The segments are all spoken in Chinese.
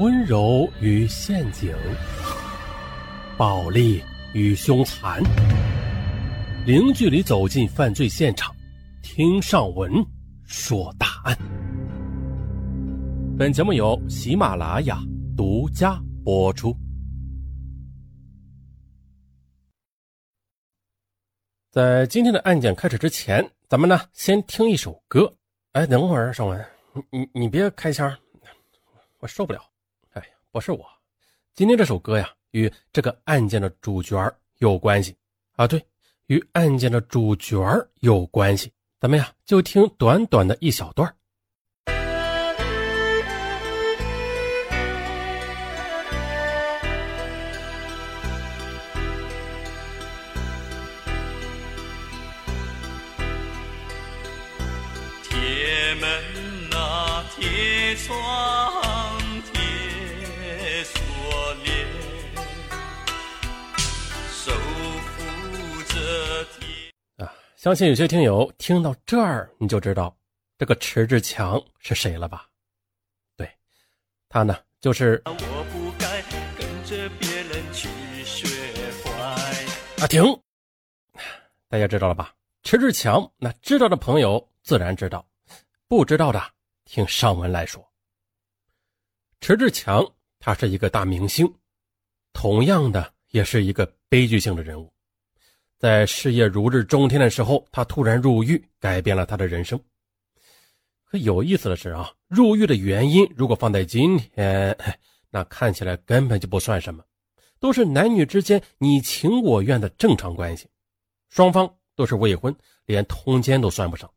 温柔与陷阱，暴力与凶残，零距离走进犯罪现场，听上文说大案。本节目由喜马拉雅独家播出。在今天的案件开始之前，咱们呢先听一首歌。哎，等会儿，尚文，你你你别开腔，我受不了。不是我，今天这首歌呀，与这个案件的主角有关系啊。对，与案件的主角有关系。咱们呀，就听短短的一小段。相信有些听友听到这儿，你就知道这个迟志强是谁了吧？对，他呢就是啊，停！大家知道了吧？迟志强，那知道的朋友自然知道，不知道的听上文来说。迟志强他是一个大明星，同样的也是一个悲剧性的人物。在事业如日中天的时候，他突然入狱，改变了他的人生。可有意思的是啊，入狱的原因如果放在今天，那看起来根本就不算什么，都是男女之间你情我愿的正常关系，双方都是未婚，连通奸都算不上。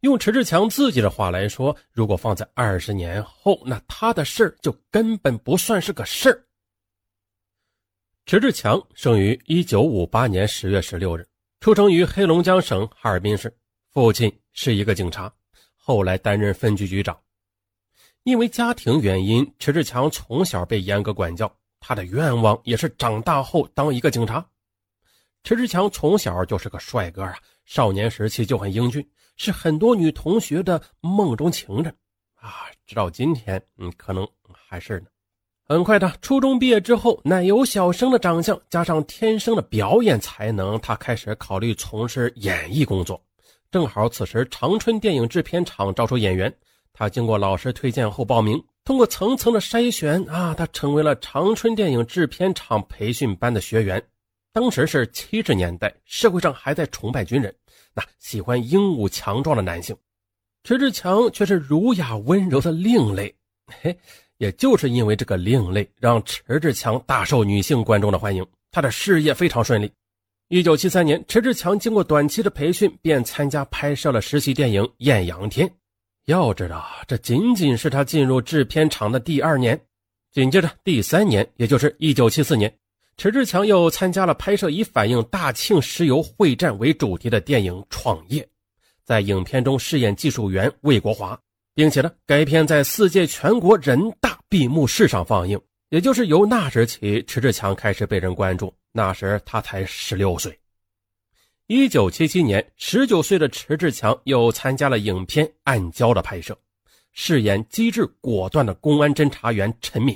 用迟志强自己的话来说，如果放在二十年后，那他的事儿就根本不算是个事儿。迟志强生于一九五八年十月十六日，出生于黑龙江省哈尔滨市。父亲是一个警察，后来担任分局局长。因为家庭原因，迟志强从小被严格管教。他的愿望也是长大后当一个警察。迟志强从小就是个帅哥啊，少年时期就很英俊，是很多女同学的梦中情人啊。直到今天，嗯，可能还是呢。很快的，初中毕业之后，奶油小生的长相加上天生的表演才能，他开始考虑从事演艺工作。正好此时长春电影制片厂招收演员，他经过老师推荐后报名，通过层层的筛选啊，他成为了长春电影制片厂培训班的学员。当时是七十年代，社会上还在崇拜军人，那喜欢英武强壮的男性。迟志强却是儒雅温柔的另类，嘿。也就是因为这个另类，让迟志强大受女性观众的欢迎，他的事业非常顺利。一九七三年，迟志强经过短期的培训，便参加拍摄了实习电影《艳阳天》。要知道，这仅仅是他进入制片厂的第二年。紧接着第三年，也就是一九七四年，迟志强又参加了拍摄以反映大庆石油会战为主题的电影《创业》，在影片中饰演技术员魏国华。并且呢，该片在四届全国人大闭幕式上放映，也就是由那时起，迟志强开始被人关注。那时他才十六岁。一九七七年，十九岁的迟志强又参加了影片《暗礁》的拍摄，饰演机智果断的公安侦查员陈敏。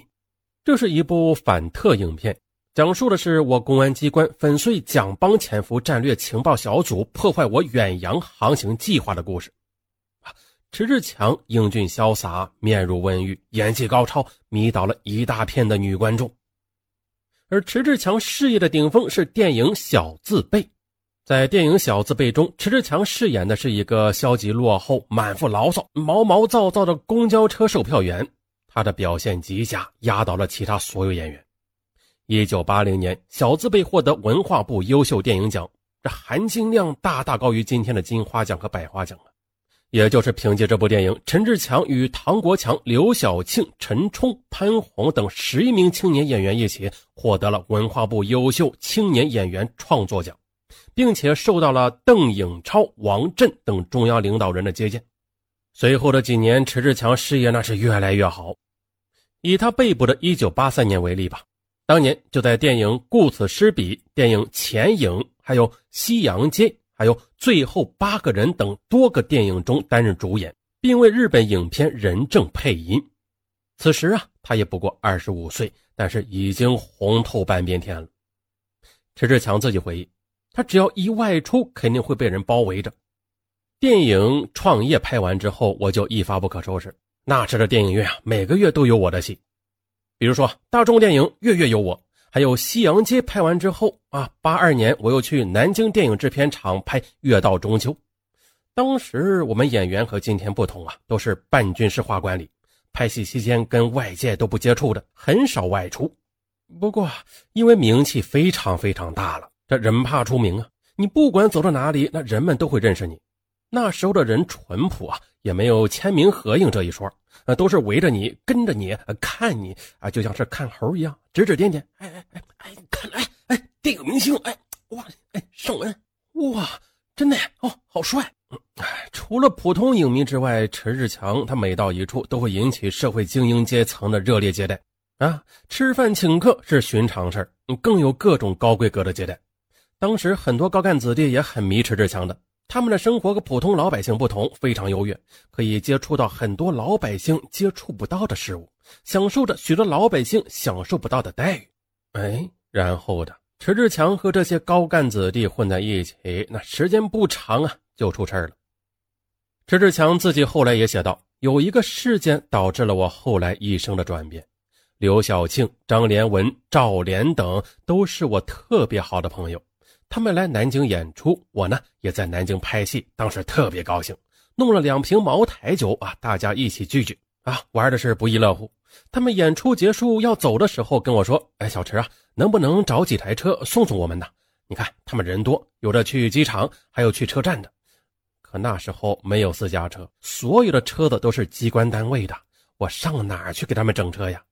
这是一部反特影片，讲述的是我公安机关粉碎蒋帮潜伏战略情报小组，破坏我远洋航行计划的故事。迟志强英俊潇洒，面如温玉，演技高超，迷倒了一大片的女观众。而迟志强事业的顶峰是电影《小字辈》。在电影《小字辈》中，迟志强饰演的是一个消极落后、满腹牢骚、毛毛躁躁的公交车售票员。他的表现极佳，压倒了其他所有演员。一九八零年，《小字辈》获得文化部优秀电影奖，这含金量大大高于今天的金花奖和百花奖啊。也就是凭借这部电影，陈志强与唐国强、刘晓庆、陈冲、潘虹等十一名青年演员一起获得了文化部优秀青年演员创作奖，并且受到了邓颖超、王震等中央领导人的接见。随后的几年，迟志强事业那是越来越好。以他被捕的一九八三年为例吧，当年就在电影《顾此失彼》、电影《前影》还有《西洋街》。还有最后八个人等多个电影中担任主演，并为日本影片人证配音。此时啊，他也不过二十五岁，但是已经红透半边天了。陈志强自己回忆，他只要一外出，肯定会被人包围着。电影《创业》拍完之后，我就一发不可收拾。那时的电影院啊，每个月都有我的戏，比如说大众电影《月月有我》，还有《西洋街》拍完之后啊，八二年我又去南京电影制片厂拍《月到中秋》。当时我们演员和今天不同啊，都是半军事化管理，拍戏期间跟外界都不接触的，很少外出。不过因为名气非常非常大了，这人怕出名啊，你不管走到哪里，那人们都会认识你。那时候的人淳朴啊，也没有签名合影这一说，啊，都是围着你，跟着你，看你啊，就像是看猴一样，指指点点。哎哎哎哎，看，哎哎，电影明星，哎哇，哎尚恩，哇，真的哦，好帅。除了普通影迷之外，迟志强他每到一处都会引起社会精英阶层的热烈接待啊！吃饭请客是寻常事，更有各种高规格的接待。当时很多高干子弟也很迷迟志强的，他们的生活和普通老百姓不同，非常优越，可以接触到很多老百姓接触不到的事物，享受着许多老百姓享受不到的待遇。哎，然后的迟志强和这些高干子弟混在一起，那时间不长啊。就出事了。迟志强自己后来也写道：“有一个事件导致了我后来一生的转变。刘晓庆、张连文、赵连等都是我特别好的朋友，他们来南京演出，我呢也在南京拍戏，当时特别高兴，弄了两瓶茅台酒啊，大家一起聚聚啊，玩的是不亦乐乎。他们演出结束要走的时候跟我说：‘哎，小池啊，能不能找几台车送送我们呢？你看他们人多，有的去机场，还有去车站的。’”可那时候没有私家车，所有的车子都是机关单位的，我上哪儿去给他们整车呀？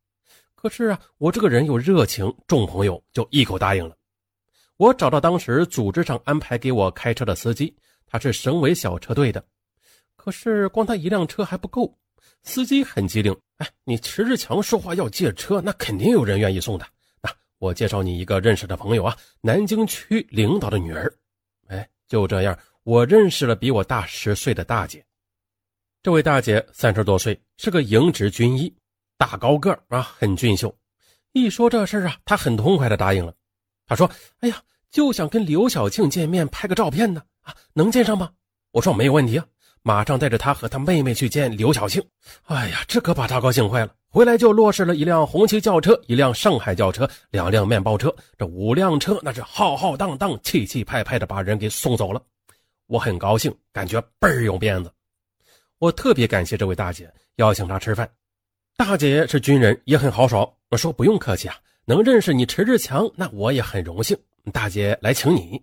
可是啊，我这个人有热情，众朋友就一口答应了。我找到当时组织上安排给我开车的司机，他是省委小车队的。可是光他一辆车还不够，司机很机灵，哎，你迟志强说话要借车，那肯定有人愿意送的。那我介绍你一个认识的朋友啊，南京区领导的女儿。哎，就这样。我认识了比我大十岁的大姐，这位大姐三十多岁，是个营职军医，大高个啊，很俊秀。一说这事啊，她很痛快的答应了。他说：“哎呀，就想跟刘晓庆见面，拍个照片呢，啊，能见上吗？”我说：“没有问题啊，马上带着他和他妹妹去见刘晓庆。”哎呀，这可把他高兴坏了。回来就落实了一辆红旗轿车，一辆上海轿车，两辆面包车，这五辆车那是浩浩荡荡、气气派派的把人给送走了。我很高兴，感觉倍儿有面子。我特别感谢这位大姐邀请她吃饭。大姐是军人，也很豪爽。我说不用客气啊，能认识你迟志强，那我也很荣幸。大姐来请你。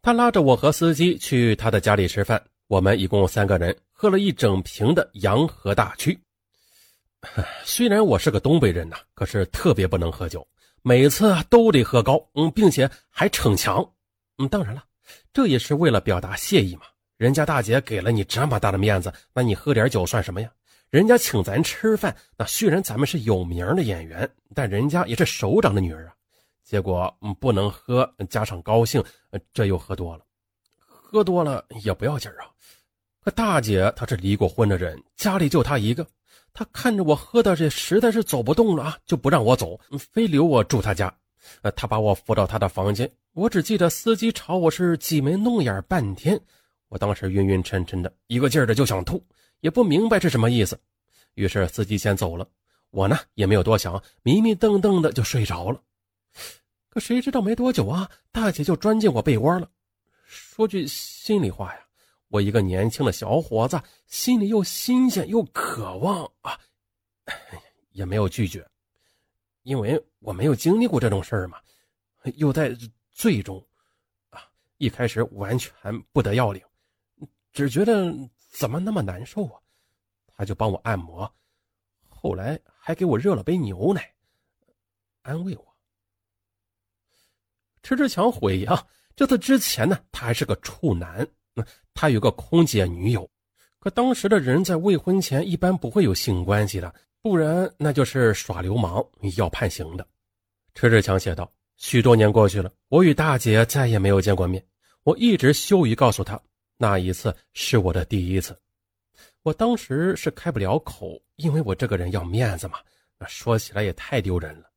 她拉着我和司机去她的家里吃饭。我们一共三个人，喝了一整瓶的洋河大曲。虽然我是个东北人呐，可是特别不能喝酒，每次都得喝高，嗯，并且还逞强。嗯，当然了。这也是为了表达谢意嘛？人家大姐给了你这么大的面子，那你喝点酒算什么呀？人家请咱吃饭，那虽然咱们是有名的演员，但人家也是首长的女儿啊。结果嗯不能喝，加上高兴，这又喝多了，喝多了也不要紧啊。可大姐她是离过婚的人，家里就她一个，她看着我喝的这实在是走不动了啊，就不让我走，非留我住她家。呃，他把我扶到她的房间，我只记得司机朝我是挤眉弄眼半天，我当时晕晕沉沉的，一个劲儿的就想吐，也不明白是什么意思。于是司机先走了，我呢也没有多想，迷迷瞪瞪的就睡着了。可谁知道没多久啊，大姐就钻进我被窝了。说句心里话呀，我一个年轻的小伙子，心里又新鲜又渴望啊，也没有拒绝。因为我没有经历过这种事儿嘛，又在醉中，啊，一开始完全不得要领，只觉得怎么那么难受啊，他就帮我按摩，后来还给我热了杯牛奶，安慰我。迟志强回忆啊，这次之前呢，他还是个处男，他有个空姐女友，可当时的人在未婚前一般不会有性关系的。不然，那就是耍流氓，要判刑的。迟志强写道：“许多年过去了，我与大姐再也没有见过面。我一直羞于告诉她，那一次是我的第一次。我当时是开不了口，因为我这个人要面子嘛，那说起来也太丢人了。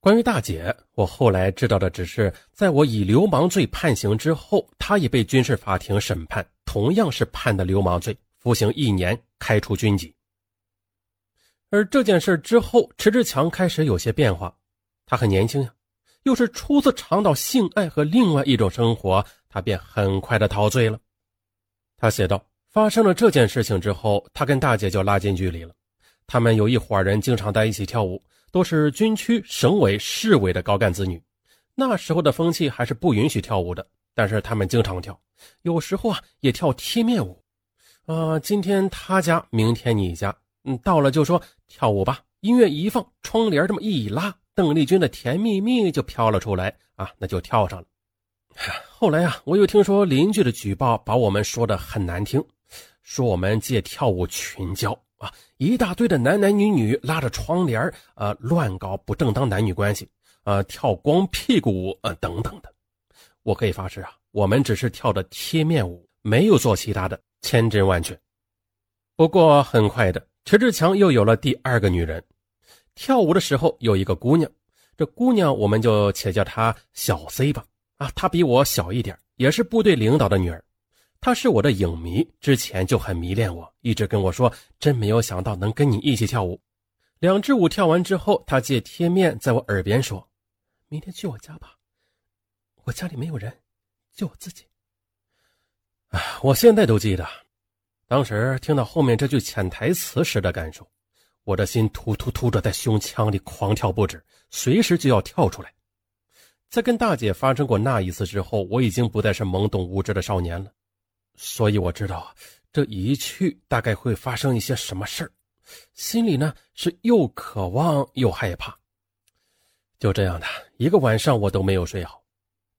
关于大姐，我后来知道的只是，在我以流氓罪判刑之后，她也被军事法庭审判，同样是判的流氓罪，服刑一年，开除军籍。而这件事之后，迟志强开始有些变化。他很年轻呀，又是初次尝到性爱和另外一种生活，他便很快的陶醉了。他写道：“发生了这件事情之后，他跟大姐就拉近距离了。他们有一伙人经常在一起跳舞。”都是军区、省委、市委的高干子女，那时候的风气还是不允许跳舞的，但是他们经常跳，有时候啊也跳贴面舞，啊，今天他家，明天你家，嗯，到了就说跳舞吧，音乐一放，窗帘这么一拉，邓丽君的《甜蜜蜜》就飘了出来啊，那就跳上了。后来啊，我又听说邻居的举报，把我们说的很难听，说我们借跳舞群交。啊，一大堆的男男女女拉着窗帘呃，乱搞不正当男女关系，呃，跳光屁股舞，呃，等等的。我可以发誓啊，我们只是跳的贴面舞，没有做其他的，千真万确。不过很快的，迟志强又有了第二个女人。跳舞的时候有一个姑娘，这姑娘我们就且叫她小 C 吧。啊，她比我小一点，也是部队领导的女儿。她是我的影迷，之前就很迷恋我，一直跟我说：“真没有想到能跟你一起跳舞。”两支舞跳完之后，她借贴面在我耳边说：“明天去我家吧，我家里没有人，就我自己。”啊，我现在都记得，当时听到后面这句潜台词时的感受，我的心突突突的在胸腔里狂跳不止，随时就要跳出来。在跟大姐发生过那一次之后，我已经不再是懵懂无知的少年了。所以我知道这一去大概会发生一些什么事儿，心里呢是又渴望又害怕。就这样的一个晚上，我都没有睡好。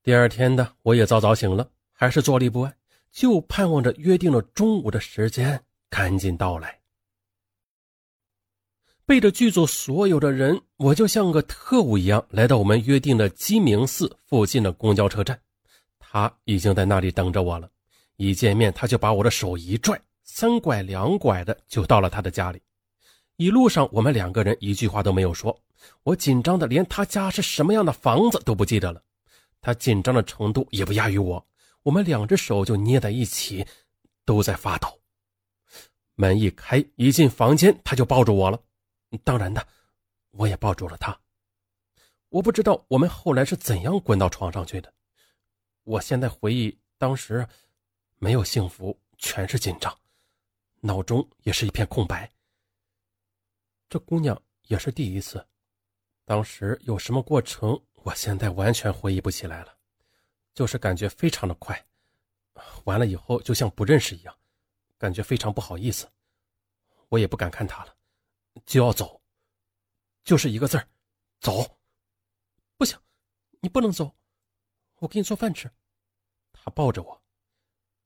第二天的我也早早醒了，还是坐立不安，就盼望着约定了中午的时间赶紧到来。背着剧组所有的人，我就像个特务一样来到我们约定的鸡鸣寺附近的公交车站，他已经在那里等着我了。一见面，他就把我的手一拽，三拐两拐的就到了他的家里。一路上，我们两个人一句话都没有说。我紧张的连他家是什么样的房子都不记得了，他紧张的程度也不亚于我。我们两只手就捏在一起，都在发抖。门一开，一进房间，他就抱住我了。当然的，我也抱住了他。我不知道我们后来是怎样滚到床上去的。我现在回忆当时。没有幸福，全是紧张，脑中也是一片空白。这姑娘也是第一次，当时有什么过程，我现在完全回忆不起来了，就是感觉非常的快，完了以后就像不认识一样，感觉非常不好意思，我也不敢看她了，就要走，就是一个字儿，走，不行，你不能走，我给你做饭吃。他抱着我。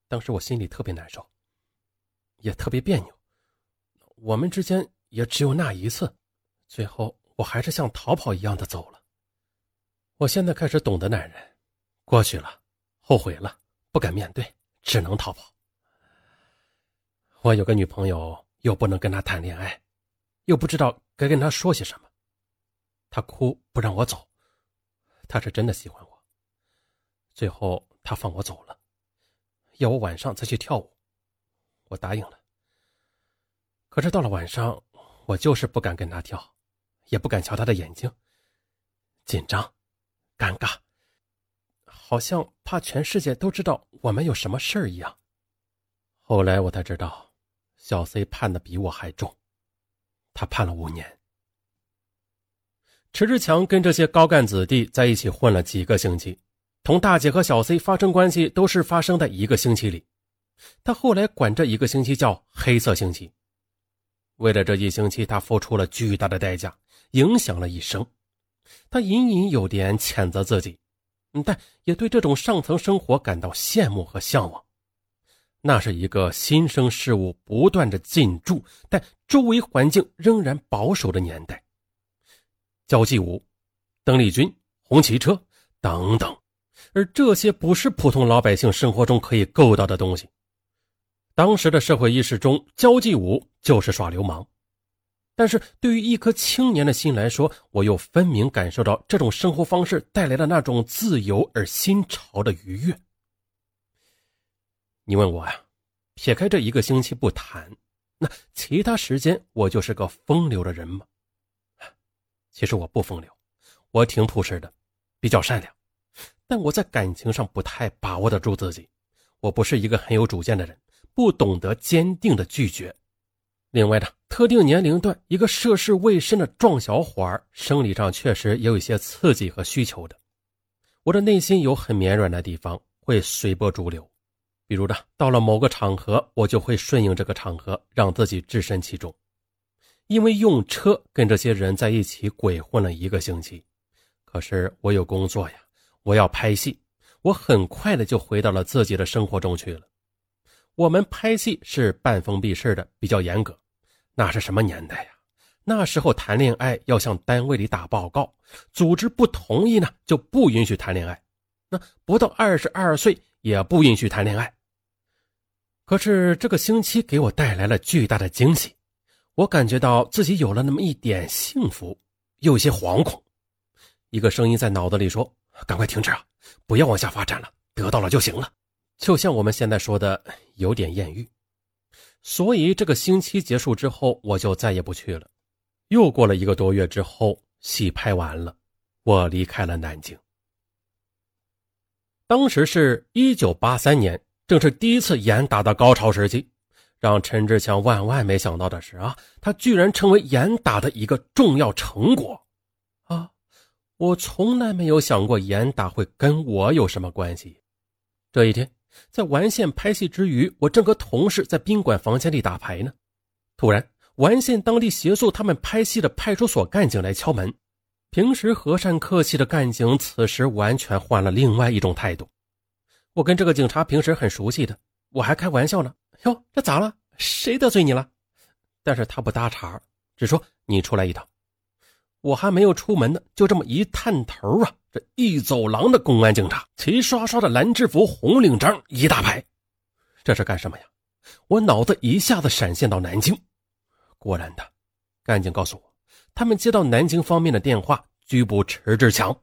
当时我心里特别难受，也特别别扭。我们之间也只有那一次，最后我还是像逃跑一样的走了。我现在开始懂得男人，过去了，后悔了，不敢面对，只能逃跑。我有个女朋友，又不能跟她谈恋爱，又不知道该跟他说些什么。他哭不让我走，他是真的喜欢我。最后他放我走了。要我晚上再去跳舞，我答应了。可是到了晚上，我就是不敢跟他跳，也不敢瞧他的眼睛，紧张、尴尬，好像怕全世界都知道我们有什么事儿一样。后来我才知道，小 C 判的比我还重，他判了五年。迟志强跟这些高干子弟在一起混了几个星期。同大姐和小 C 发生关系都是发生在一个星期里，他后来管这一个星期叫“黑色星期”。为了这一星期，他付出了巨大的代价，影响了一生。他隐隐有点谴责自己，但也对这种上层生活感到羡慕和向往。那是一个新生事物不断的进驻，但周围环境仍然保守的年代。交际舞、邓丽君、红旗车等等。而这些不是普通老百姓生活中可以够到的东西。当时的社会意识中，交际舞就是耍流氓。但是对于一颗青年的心来说，我又分明感受到这种生活方式带来的那种自由而新潮的愉悦。你问我呀，撇开这一个星期不谈，那其他时间我就是个风流的人吗？其实我不风流，我挺朴实的，比较善良，但我在感情上不太把握得住自己。我不是一个很有主见的人，不懂得坚定的拒绝。另外呢，特定年龄段一个涉世未深的壮小伙儿，生理上确实也有一些刺激和需求的。我的内心有很绵软的地方，会随波逐流。比如呢，到了某个场合，我就会顺应这个场合，让自己置身其中。因为用车跟这些人在一起鬼混了一个星期，可是我有工作呀，我要拍戏，我很快的就回到了自己的生活中去了。我们拍戏是半封闭式的，比较严格。那是什么年代呀？那时候谈恋爱要向单位里打报告，组织不同意呢，就不允许谈恋爱。那不到二十二岁也不允许谈恋爱。可是这个星期给我带来了巨大的惊喜，我感觉到自己有了那么一点幸福，又有些惶恐。一个声音在脑子里说：“赶快停止啊，不要往下发展了，得到了就行了。”就像我们现在说的，有点艳遇。所以这个星期结束之后，我就再也不去了。又过了一个多月之后，戏拍完了，我离开了南京。当时是一九八三年，正是第一次严打的高潮时期。让陈志强万万没想到的是啊，他居然成为严打的一个重要成果啊！我从来没有想过严打会跟我有什么关系。这一天。在完县拍戏之余，我正和同事在宾馆房间里打牌呢。突然，完县当地协助他们拍戏的派出所干警来敲门。平时和善客气的干警，此时完全换了另外一种态度。我跟这个警察平时很熟悉的，我还开玩笑呢：“哟，这咋了？谁得罪你了？”但是他不搭茬，只说：“你出来一趟。”我还没有出门呢，就这么一探头啊，这一走廊的公安警察，齐刷刷的蓝制服、红领章一大排，这是干什么呀？我脑子一下子闪现到南京。果然的，干警告诉我，他们接到南京方面的电话，拘捕迟志强。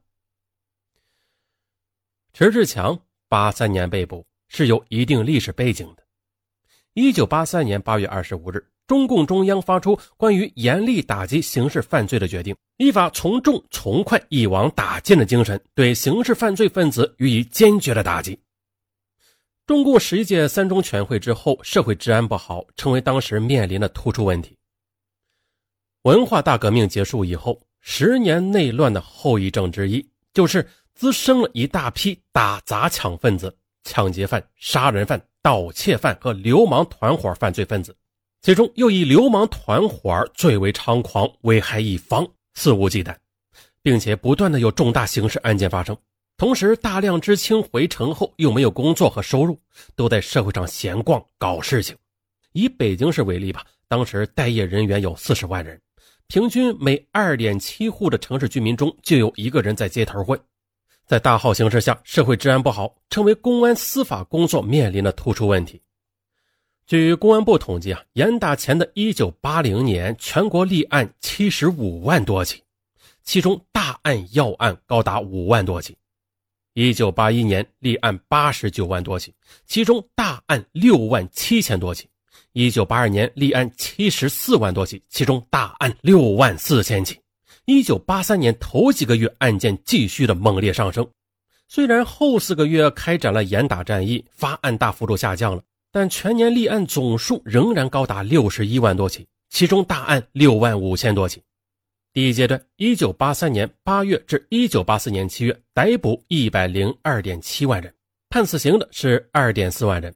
迟志强八三年被捕，是有一定历史背景的。一九八三年八月二十五日。中共中央发出关于严厉打击刑事犯罪的决定，依法从重从快一网打尽的精神，对刑事犯罪分子予以坚决的打击。中共十一届三中全会之后，社会治安不好，成为当时面临的突出问题。文化大革命结束以后，十年内乱的后遗症之一，就是滋生了一大批打砸抢分子、抢劫犯、杀人犯、盗窃犯和流氓团伙犯罪分子。其中又以流氓团伙最为猖狂，危害一方，肆无忌惮，并且不断的有重大刑事案件发生。同时，大量知青回城后又没有工作和收入，都在社会上闲逛搞事情。以北京市为例吧，当时待业人员有四十万人，平均每二点七户的城市居民中就有一个人在街头混。在大号形势下，社会治安不好，成为公安司法工作面临的突出问题。据公安部统计啊，严打前的一九八零年，全国立案七十五万多起，其中大案要案高达五万多起；一九八一年立案八十九万多起，其中大案六万七千多起；一九八二年立案七十四万多起，其中大案六万四千起；一九八三年头几个月案件继续的猛烈上升，虽然后四个月开展了严打战役，发案大幅度下降了。但全年立案总数仍然高达六十一万多起，其中大案六万五千多起。第一阶段，一九八三年八月至一九八四年七月，逮捕一百零二点七万人，判死刑的是二点四万人。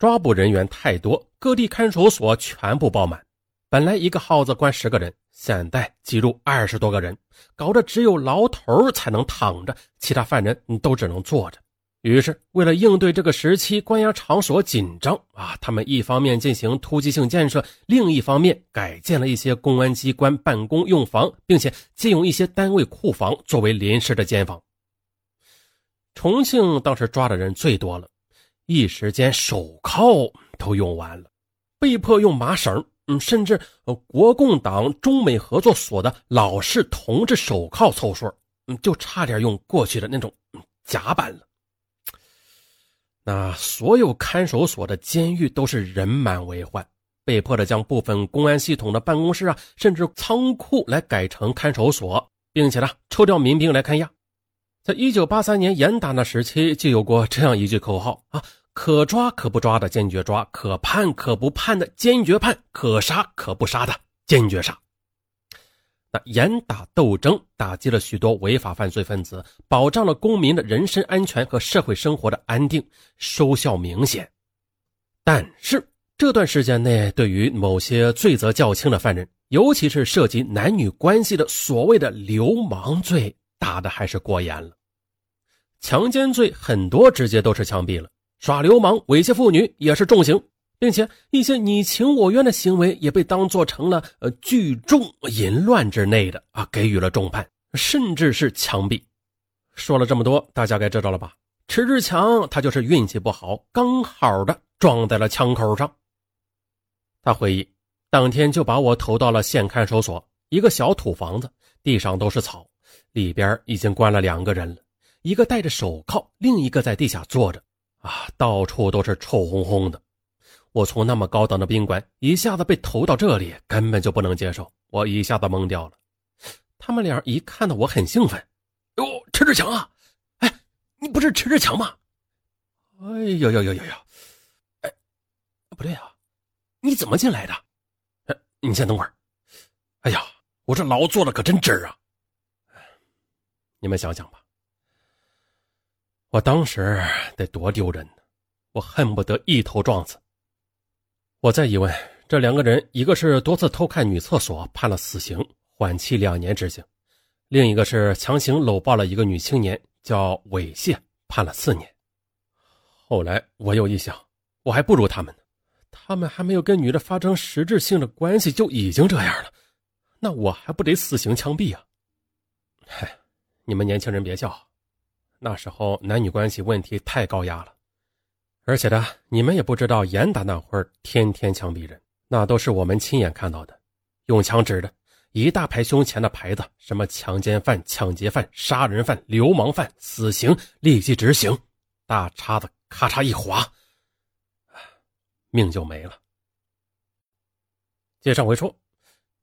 抓捕人员太多，各地看守所全部爆满。本来一个号子关十个人，现在挤入二十多个人，搞得只有牢头才能躺着，其他犯人都只能坐着。于是，为了应对这个时期关押场所紧张啊，他们一方面进行突击性建设，另一方面改建了一些公安机关办公用房，并且借用一些单位库房作为临时的监房。重庆当时抓的人最多了，一时间手铐都用完了，被迫用麻绳。嗯，甚至国共党中美合作所的老式同志手铐凑数，嗯，就差点用过去的那种夹板了。那所有看守所的监狱都是人满为患，被迫的将部分公安系统的办公室啊，甚至仓库来改成看守所，并且呢，抽调民兵来看押。在一九八三年严打那时期，就有过这样一句口号啊。可抓可不抓的坚决抓，可判可不判的坚决判，可杀可不杀的坚决杀。那严打斗争打击了许多违法犯罪分子，保障了公民的人身安全和社会生活的安定，收效明显。但是这段时间内，对于某些罪责较轻的犯人，尤其是涉及男女关系的所谓的流氓罪，打的还是过严了。强奸罪很多直接都是枪毙了。耍流氓、猥亵妇女也是重刑，并且一些你情我愿的行为也被当做成了呃聚众淫乱之内的啊，给予了重判，甚至是枪毙。说了这么多，大家该知道了吧？迟志强他就是运气不好，刚好的撞在了枪口上。他回忆，当天就把我投到了县看守所，一个小土房子，地上都是草，里边已经关了两个人了，一个戴着手铐，另一个在地下坐着。啊，到处都是臭烘烘的。我从那么高档的宾馆一下子被投到这里，根本就不能接受。我一下子懵掉了。他们俩一看到我很兴奋，哟，迟志强啊！哎，你不是迟志强吗？哎呦呦呦呦呦！哎，不对啊，你怎么进来的？哎，你先等会儿。哎呀，我这牢坐的可真真啊！你们想想吧。我当时得多丢人呢，我恨不得一头撞死。我再一问，这两个人，一个是多次偷看女厕所，判了死刑，缓期两年执行；另一个是强行搂抱了一个女青年，叫猥亵，判了四年。后来我又一想，我还不如他们呢，他们还没有跟女的发生实质性的关系就已经这样了，那我还不得死刑枪毙啊？嗨，你们年轻人别笑。那时候男女关系问题太高压了，而且呢，你们也不知道严打那会儿天天枪毙人，那都是我们亲眼看到的，用枪指的一大排胸前的牌子，什么强奸犯、抢劫犯、杀人犯、流氓犯，死刑立即执行，大叉子咔嚓一划，命就没了。接上回说，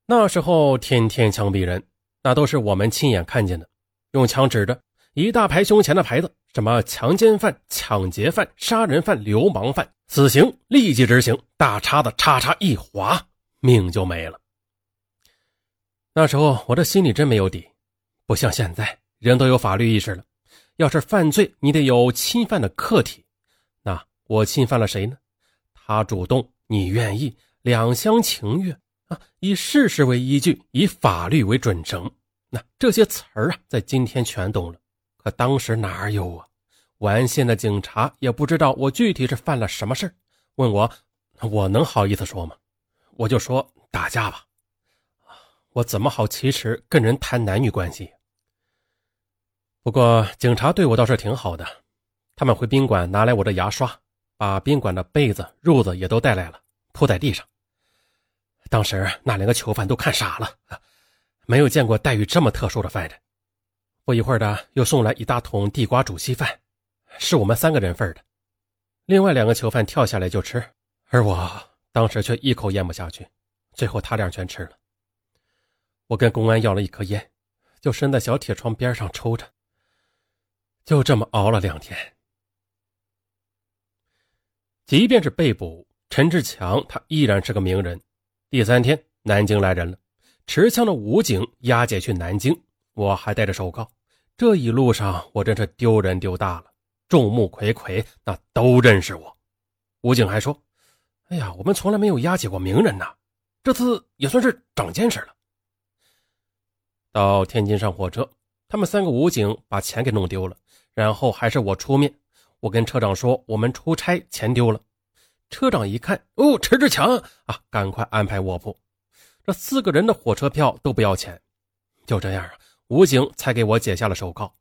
那时候天天枪毙人，那都是我们亲眼看见的，用枪指着。一大排胸前的牌子，什么强奸犯、抢劫犯、杀人犯、流氓犯，死刑立即执行。大叉子叉叉一划，命就没了。那时候我这心里真没有底，不像现在，人都有法律意识了。要是犯罪，你得有侵犯的客体。那我侵犯了谁呢？他主动，你愿意，两厢情愿啊，以事实为依据，以法律为准绳。那这些词儿啊，在今天全懂了。当时哪有啊？完县的警察也不知道我具体是犯了什么事问我，我能好意思说吗？我就说打架吧。我怎么好启齿跟人谈男女关系？不过警察对我倒是挺好的，他们回宾馆拿来我的牙刷，把宾馆的被子、褥子也都带来了，铺在地上。当时那两个囚犯都看傻了，没有见过待遇这么特殊的犯人。不一会儿的，又送来一大桶地瓜煮稀饭，是我们三个人份的。另外两个囚犯跳下来就吃，而我当时却一口咽不下去，最后他俩全吃了。我跟公安要了一颗烟，就伸在小铁窗边上抽着。就这么熬了两天。即便是被捕，陈志强他依然是个名人。第三天，南京来人了，持枪的武警押解去南京，我还戴着手铐。这一路上，我真是丢人丢大了，众目睽睽，那都认识我。武警还说：“哎呀，我们从来没有押解过名人呐，这次也算是长见识了。”到天津上火车，他们三个武警把钱给弄丢了，然后还是我出面。我跟车长说：“我们出差钱丢了。”车长一看，哦，迟志强啊，赶快安排卧铺。这四个人的火车票都不要钱，就这样啊。武警才给我解下了手铐。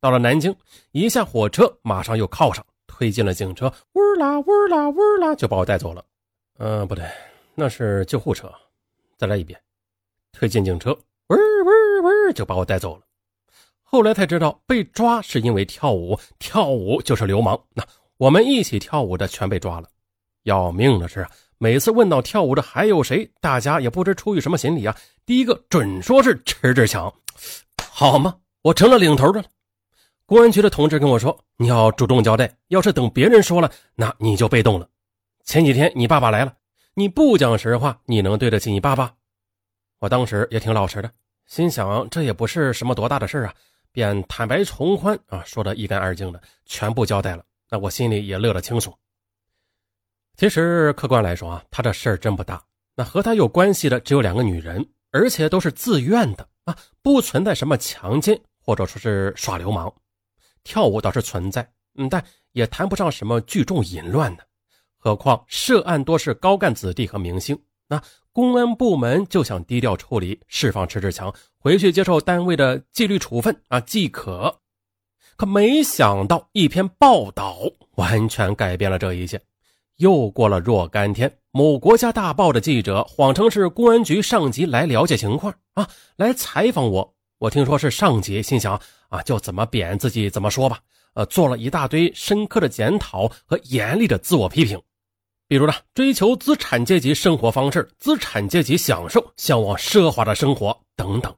到了南京，一下火车，马上又铐上，推进了警车，呜啦呜啦呜啦，就把我带走了。嗯，不对，那是救护车。再来一遍，推进警车，呜呜呜，就把我带走了。后来才知道，被抓是因为跳舞，跳舞就是流氓。那我们一起跳舞的全被抓了。要命的是，每次问到跳舞的还有谁，大家也不知出于什么心理啊，第一个准说是迟志强。好嘛，我成了领头的了。公安局的同志跟我说：“你要主动交代，要是等别人说了，那你就被动了。”前几天你爸爸来了，你不讲实话，你能对得起你爸爸？我当时也挺老实的，心想这也不是什么多大的事啊。便坦白从宽啊，说的一干二净的，全部交代了。那我心里也乐得轻松。其实客观来说啊，他这事儿真不大。那和他有关系的只有两个女人，而且都是自愿的啊，不存在什么强奸或者说是耍流氓。跳舞倒是存在，嗯，但也谈不上什么聚众淫乱的。何况涉案多是高干子弟和明星。那公安部门就想低调处理，释放迟志强回去接受单位的纪律处分啊即可。可没想到一篇报道完全改变了这一切。又过了若干天，某国家大报的记者谎称是公安局上级来了解情况啊，来采访我。我听说是上级，心想啊，就怎么贬自己怎么说吧。呃，做了一大堆深刻的检讨和严厉的自我批评。比如呢，追求资产阶级生活方式，资产阶级享受，向往奢华的生活等等。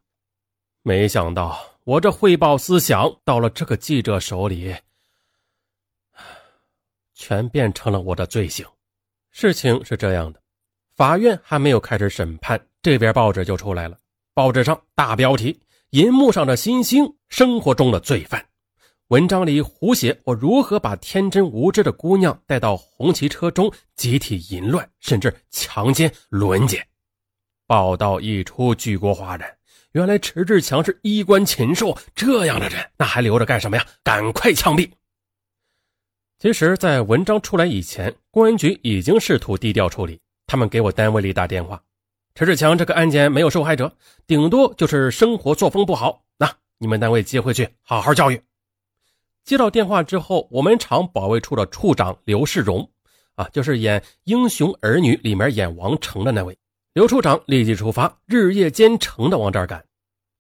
没想到我这汇报思想到了这个记者手里，全变成了我的罪行。事情是这样的，法院还没有开始审判，这边报纸就出来了。报纸上大标题：银幕上的新星，生活中的罪犯。文章里胡写我如何把天真无知的姑娘带到红旗车中集体淫乱，甚至强奸、轮奸。报道一出，举国哗然。原来迟志强是衣冠禽兽，这样的人那还留着干什么呀？赶快枪毙！其实，在文章出来以前，公安局已经试图低调处理。他们给我单位里打电话：“陈志强这个案件没有受害者，顶多就是生活作风不好。那你们单位接回去好好教育。”接到电话之后，我们厂保卫处的处长刘世荣，啊，就是演《英雄儿女》里面演王成的那位刘处长，立即出发，日夜兼程的往这儿赶。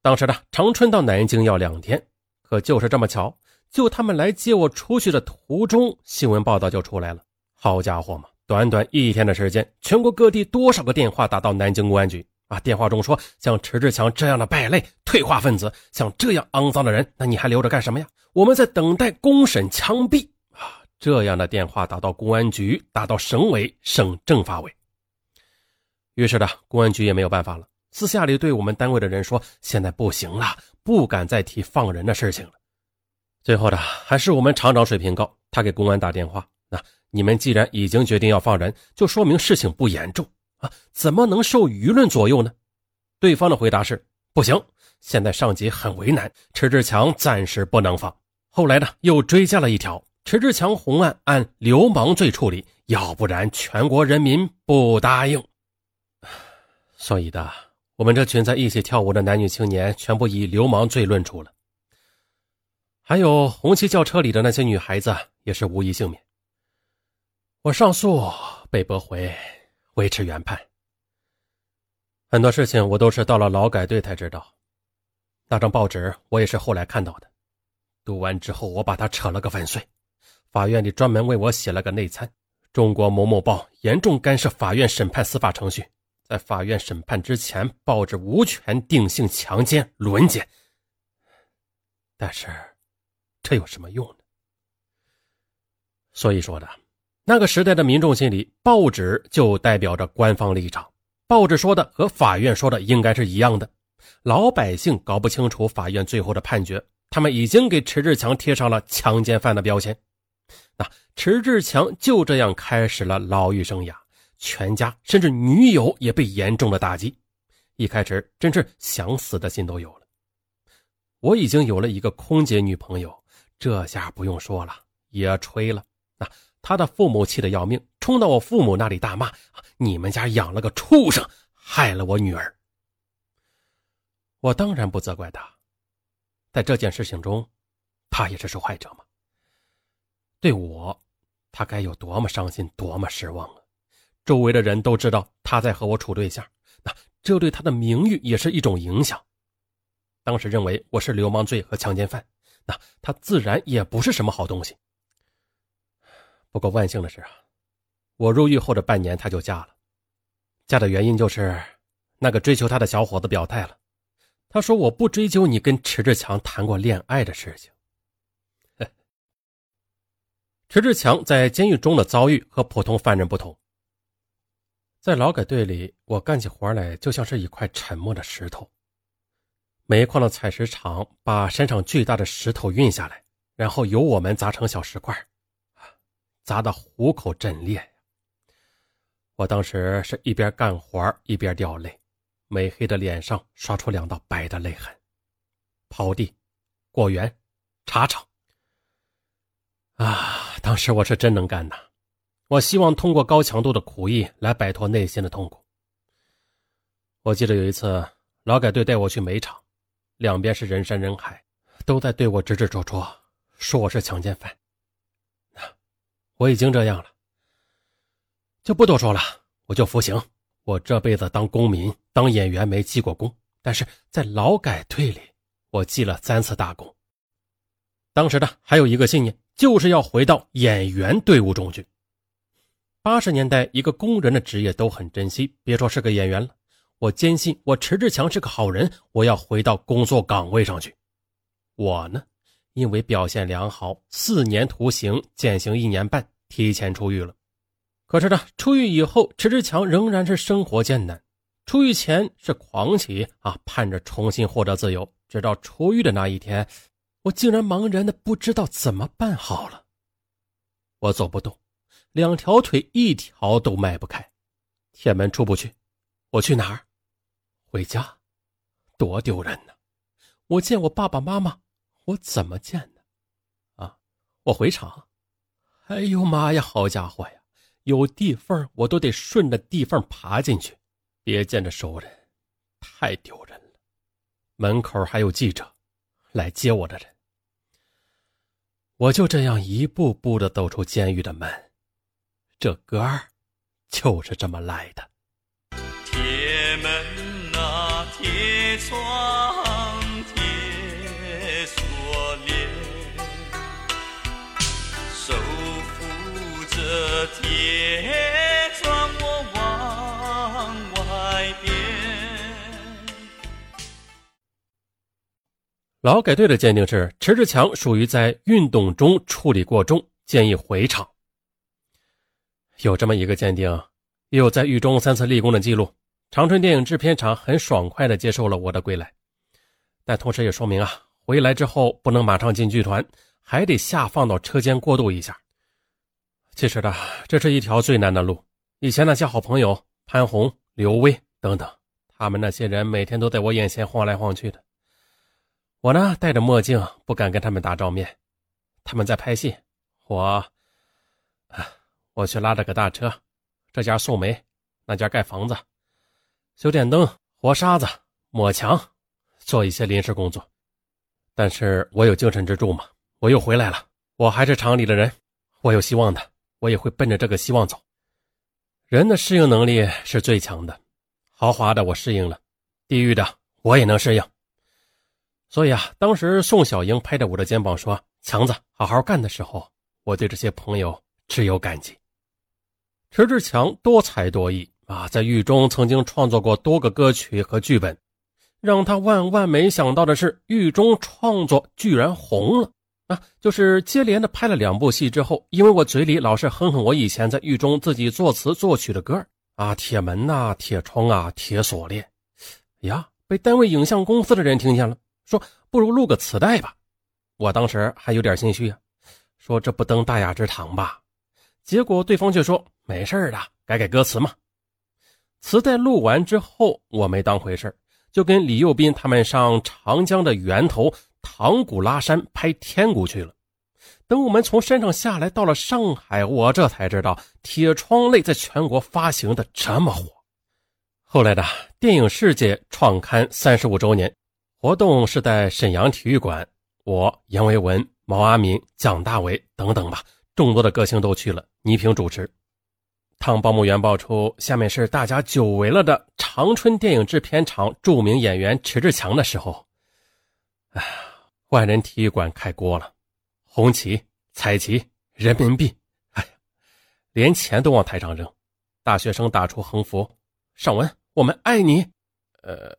当时呢，长春到南京要两天，可就是这么巧，就他们来接我出去的途中，新闻报道就出来了。好家伙嘛，短短一天的时间，全国各地多少个电话打到南京公安局。啊！电话中说，像迟志强这样的败类、退化分子，像这样肮脏的人，那你还留着干什么呀？我们在等待公审、枪毙啊！这样的电话打到公安局，打到省委、省政法委。于是呢，公安局也没有办法了，私下里对我们单位的人说：“现在不行了，不敢再提放人的事情了。”最后的，还是我们厂长水平高，他给公安打电话：“那你们既然已经决定要放人，就说明事情不严重。”啊，怎么能受舆论左右呢？对方的回答是不行，现在上级很为难，迟志强暂时不能放。后来呢，又追加了一条：迟志强红案按流氓罪处理，要不然全国人民不答应。所以的，我们这群在一起跳舞的男女青年全部以流氓罪论处了。还有红旗轿车里的那些女孩子也是无一幸免。我上诉被驳回。维持原判。很多事情我都是到了劳改队才知道。那张报纸我也是后来看到的，读完之后我把它扯了个粉碎。法院里专门为我写了个内参：中国某某报严重干涉法院审判司法程序，在法院审判之前，报纸无权定性强奸、轮奸。但是，这有什么用呢？所以说的。那个时代的民众心里，报纸就代表着官方立场，报纸说的和法院说的应该是一样的。老百姓搞不清楚法院最后的判决，他们已经给迟志强贴上了强奸犯的标签。那迟志强就这样开始了牢狱生涯，全家甚至女友也被严重的打击。一开始真是想死的心都有了。我已经有了一个空姐女朋友，这下不用说了，也吹了。那。他的父母气得要命，冲到我父母那里大骂：“你们家养了个畜生，害了我女儿。”我当然不责怪他，在这件事情中，他也是受害者嘛。对我他该有多么伤心，多么失望啊！周围的人都知道他在和我处对象，那这对他的名誉也是一种影响。当时认为我是流氓罪和强奸犯，那他自然也不是什么好东西。不过万幸的是啊，我入狱后的半年他就嫁了，嫁的原因就是那个追求他的小伙子表态了，他说我不追究你跟迟志强谈过恋爱的事情。迟志强在监狱中的遭遇和普通犯人不同，在劳改队里，我干起活来就像是一块沉默的石头。煤矿的采石场把山上巨大的石头运下来，然后由我们砸成小石块，砸得虎口震裂。我当时是一边干活一边掉泪，美黑的脸上刷出两道白的泪痕。刨地、果园、茶厂，啊，当时我是真能干呐！我希望通过高强度的苦役来摆脱内心的痛苦。我记得有一次，劳改队带我去煤厂。两边是人山人海，都在对我指指戳戳，说我是强奸犯。我已经这样了，就不多说了，我就服刑。我这辈子当公民、当演员没记过功，但是在劳改队里，我记了三次大功。当时的还有一个信念，就是要回到演员队伍中去。八十年代，一个工人的职业都很珍惜，别说是个演员了。我坚信我迟志强是个好人，我要回到工作岗位上去。我呢，因为表现良好，四年徒刑减刑一年半，提前出狱了。可是呢，出狱以后，迟志强仍然是生活艰难。出狱前是狂喜啊，盼着重新获得自由。直到出狱的那一天，我竟然茫然的不知道怎么办好了。我走不动，两条腿一条都迈不开，铁门出不去，我去哪儿？回家，多丢人呢！我见我爸爸妈妈，我怎么见呢？啊，我回厂，哎呦妈呀，好家伙呀，有地缝我都得顺着地缝爬进去，别见着熟人，太丢人了。门口还有记者，来接我的人。我就这样一步步的走出监狱的门，这歌儿就是这么来的。铁门。铁窗铁锁链，守护着铁窗，我往外边。劳改队的鉴定是迟志强属于在运动中处理过重，建议回厂。有这么一个鉴定，也有在狱中三次立功的记录。长春电影制片厂很爽快地接受了我的归来，但同时也说明啊，回来之后不能马上进剧团，还得下放到车间过渡一下。其实呢，这是一条最难的路。以前那些好朋友潘虹、刘威等等，他们那些人每天都在我眼前晃来晃去的，我呢戴着墨镜，不敢跟他们打照面。他们在拍戏，我，我去拉着个大车，这家送煤，那家盖房子。修电灯、活沙子、抹墙，做一些临时工作。但是我有精神支柱嘛，我又回来了。我还是厂里的人，我有希望的，我也会奔着这个希望走。人的适应能力是最强的，豪华的我适应了，地狱的我也能适应。所以啊，当时宋小英拍着我的肩膀说：“强子，好好干”的时候，我对这些朋友只有感激。迟志强多才多艺。啊，在狱中曾经创作过多个歌曲和剧本，让他万万没想到的是，狱中创作居然红了。啊，就是接连的拍了两部戏之后，因为我嘴里老是哼哼我以前在狱中自己作词作曲的歌啊，铁门呐，铁窗啊，铁锁链，呀，被单位影像公司的人听见了，说不如录个磁带吧。我当时还有点心虚啊，说这不登大雅之堂吧？结果对方却说没事的，改改歌词嘛。磁带录完之后，我没当回事就跟李幼斌他们上长江的源头唐古拉山拍天谷去了。等我们从山上下来，到了上海，我这才知道《铁窗泪》在全国发行的这么火。后来的电影世界创刊三十五周年活动是在沈阳体育馆，我杨维文、毛阿敏、蒋大为等等吧，众多的歌星都去了，倪萍主持。当报幕员爆出下面是大家久违了的长春电影制片厂著名演员迟志强的时候，哎，万人体育馆开锅了，红旗、彩旗、人民币，哎呀，连钱都往台上扔。大学生打出横幅：“尚文，我们爱你。”呃，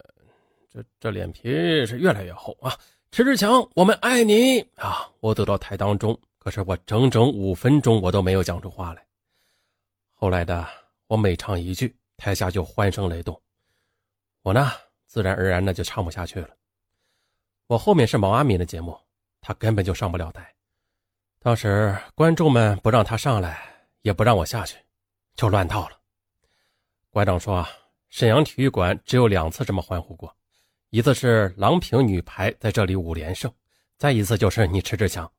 这这脸皮是越来越厚啊！迟志强，我们爱你啊！我走到台当中，可是我整整五分钟我都没有讲出话来。后来的我每唱一句，台下就欢声雷动，我呢自然而然的就唱不下去了。我后面是毛阿敏的节目，他根本就上不了台。当时观众们不让他上来，也不让我下去，就乱套了。馆长说啊，沈阳体育馆只有两次这么欢呼过，一次是郎平女排在这里五连胜，再一次就是你迟志强。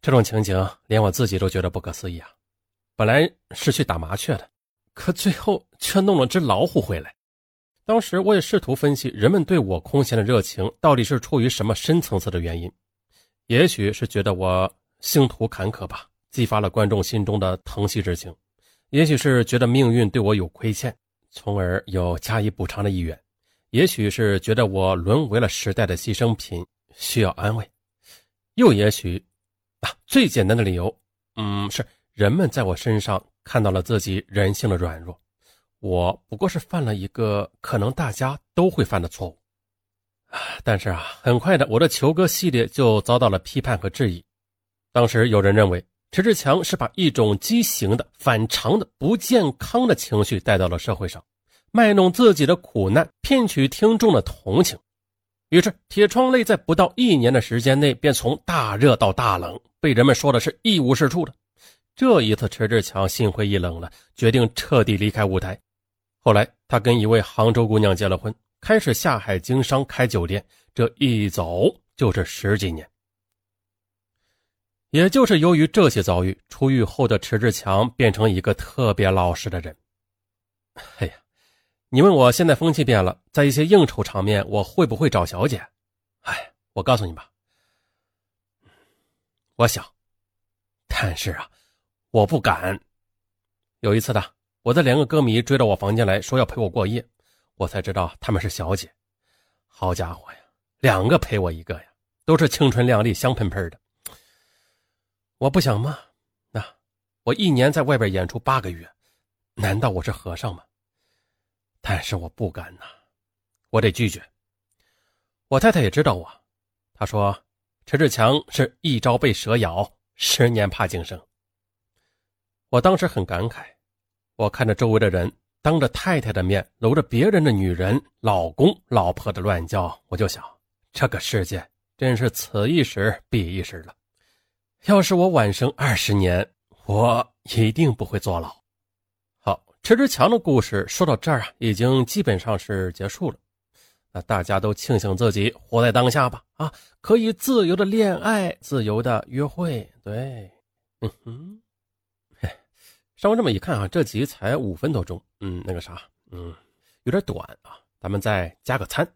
这种情景连我自己都觉得不可思议啊。本来是去打麻雀的，可最后却弄了只老虎回来。当时我也试图分析人们对我空闲的热情到底是出于什么深层次的原因，也许是觉得我星途坎坷吧，激发了观众心中的疼惜之情；也许是觉得命运对我有亏欠，从而有加以补偿的意愿；也许是觉得我沦为了时代的牺牲品，需要安慰；又也许，啊，最简单的理由，嗯，是。人们在我身上看到了自己人性的软弱，我不过是犯了一个可能大家都会犯的错误，但是啊，很快的，我的球哥系列就遭到了批判和质疑。当时有人认为迟志强是把一种畸形的、反常的、不健康的情绪带到了社会上，卖弄自己的苦难，骗取听众的同情。于是，铁窗泪在不到一年的时间内便从大热到大冷，被人们说的是一无是处的。这一次，迟志强心灰意冷了，决定彻底离开舞台。后来，他跟一位杭州姑娘结了婚，开始下海经商，开酒店。这一走就是十几年。也就是由于这些遭遇，出狱后的迟志强变成一个特别老实的人。哎呀，你问我现在风气变了，在一些应酬场面，我会不会找小姐？哎，我告诉你吧，我想，但是啊。我不敢。有一次的，我的两个歌迷追到我房间来说要陪我过夜，我才知道他们是小姐。好家伙呀，两个陪我一个呀，都是青春靓丽、香喷喷的。我不想骂？那我一年在外边演出八个月，难道我是和尚吗？但是我不敢呐，我得拒绝。我太太也知道我，她说：“陈志强是一朝被蛇咬，十年怕井绳。”我当时很感慨，我看着周围的人当着太太的面搂着别人的女人、老公、老婆的乱叫，我就想，这个世界真是此一时彼一时了。要是我晚生二十年，我一定不会坐牢。好，迟志强的故事说到这儿啊，已经基本上是结束了。那大家都庆幸自己活在当下吧，啊，可以自由的恋爱，自由的约会。对，嗯哼。稍微这么一看啊，这集才五分多钟，嗯，那个啥，嗯，有点短啊。咱们再加个餐，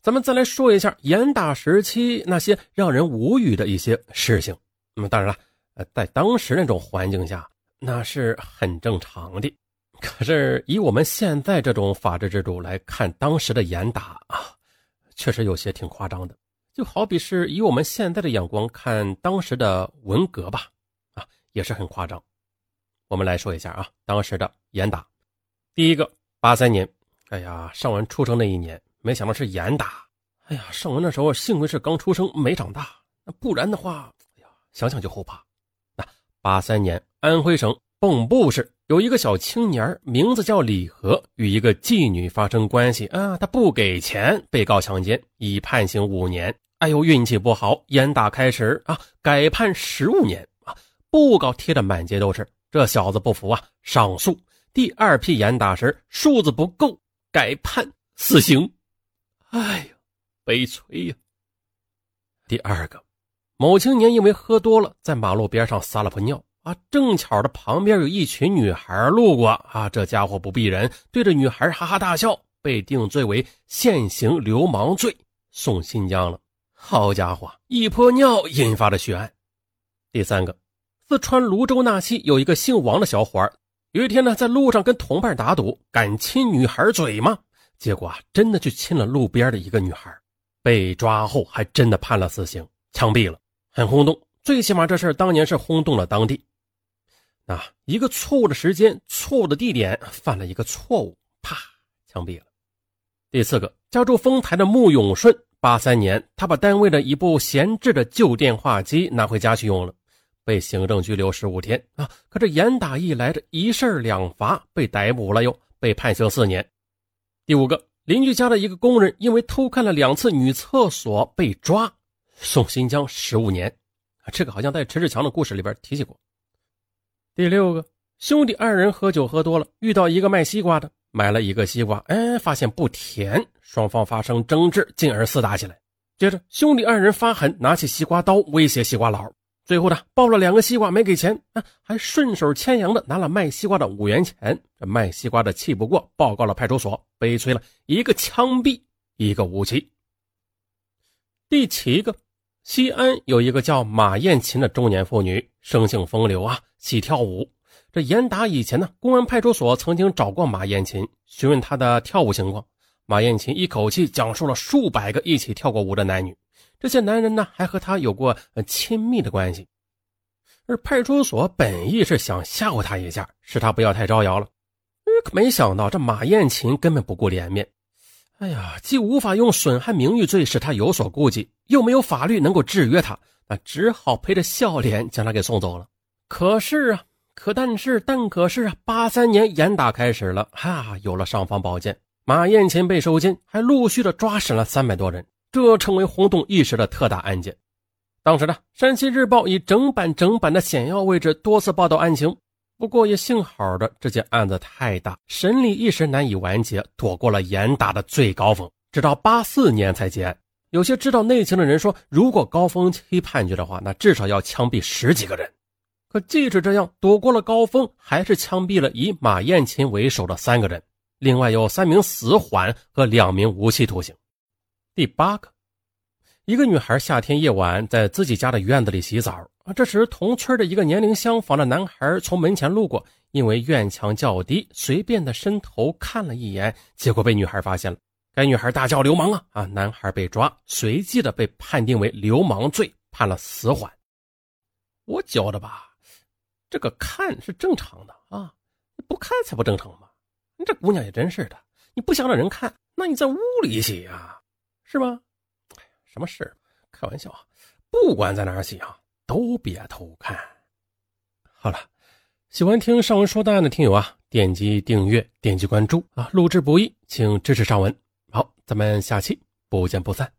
咱们再来说一下严打时期那些让人无语的一些事情。那么当然了，呃，在当时那种环境下，那是很正常的。可是以我们现在这种法治制度来看，当时的严打啊，确实有些挺夸张的。就好比是以我们现在的眼光看当时的文革吧，啊，也是很夸张。我们来说一下啊，当时的严打。第一个，八三年，哎呀，尚文出生那一年，没想到是严打。哎呀，尚文那时候幸亏是刚出生没长大，不然的话，哎呀，想想就后怕。那八三年，安徽省蚌埠市有一个小青年，名字叫李和，与一个妓女发生关系啊，他不给钱，被告强奸，已判刑五年。哎呦，运气不好，严打开始啊，改判十五年啊，布告贴的满街都是。这小子不服啊，上诉。第二批严打时数字不够，改判死刑。哎呀，悲催呀！第二个，某青年因为喝多了，在马路边上撒了泡尿啊，正巧的旁边有一群女孩路过啊，这家伙不避人，对着女孩哈哈大笑，被定罪为现行流氓罪，送新疆了。好家伙，一泼尿引发的血案。第三个。四川泸州纳溪有一个姓王的小伙儿，有一天呢，在路上跟同伴打赌，敢亲女孩嘴吗？结果啊，真的去亲了路边的一个女孩，被抓后还真的判了死刑，枪毙了，很轰动。最起码这事儿当年是轰动了当地。啊，一个错误的时间、错误的地点，犯了一个错误，啪，枪毙了。第四个，家住丰台的穆永顺，八三年，他把单位的一部闲置的旧电话机拿回家去用了，被行政拘留十五天啊。可这严打一来，这一事两罚，被逮捕了，又被判刑四年。第五个，邻居家的一个工人因为偷看了两次女厕所被抓，送新疆十五年。这个好像在迟志强的故事里边提起过。第六个兄弟二人喝酒喝多了，遇到一个卖西瓜的，买了一个西瓜，哎，发现不甜，双方发生争执，进而厮打起来。接着兄弟二人发狠，拿起西瓜刀威胁西瓜佬，最后呢，抱了两个西瓜没给钱啊，还顺手牵羊的拿了卖西瓜的五元钱。这卖西瓜的气不过，报告了派出所，悲催了一个枪毙，一个无期。第七个。西安有一个叫马艳琴的中年妇女，生性风流啊，喜跳舞。这严打以前呢，公安派出所曾经找过马艳琴，询问她的跳舞情况。马艳琴一口气讲述了数百个一起跳过舞的男女，这些男人呢，还和她有过亲密的关系。而派出所本意是想吓唬她一下，使她不要太招摇了。可没想到这马艳琴根本不顾脸面。哎呀，既无法用损害名誉罪使他有所顾忌，又没有法律能够制约他，那只好陪着笑脸将他给送走了。可是啊，可但是但可是啊，八三年严打开始了，哈，有了尚方宝剑，马艳琴被收监，还陆续的抓审了三百多人，这成为轰动一时的特大案件。当时呢，山西日报以整版整版的显要位置多次报道案情。不过也幸好的，这件案子太大，审理一时难以完结，躲过了严打的最高峰，直到八四年才结案。有些知道内情的人说，如果高峰期判决的话，那至少要枪毙十几个人。可即使这样，躲过了高峰，还是枪毙了以马艳琴为首的三个人，另外有三名死缓和两名无期徒刑。第八个，一个女孩夏天夜晚在自己家的院子里洗澡。啊！这时，同村的一个年龄相仿的男孩从门前路过，因为院墙较低，随便的伸头看了一眼，结果被女孩发现了。该女孩大叫：“流氓啊！”啊！男孩被抓，随即的被判定为流氓罪，判了死缓。我觉得吧，这个看是正常的啊，不看才不正常嘛！你这姑娘也真是的，你不想让人看，那你在屋里洗呀，是吧？哎，什么事？开玩笑啊！不管在哪儿洗啊。都别偷看。好了，喜欢听上文说档案的听友啊，点击订阅，点击关注啊，录制不易，请支持上文。好，咱们下期不见不散。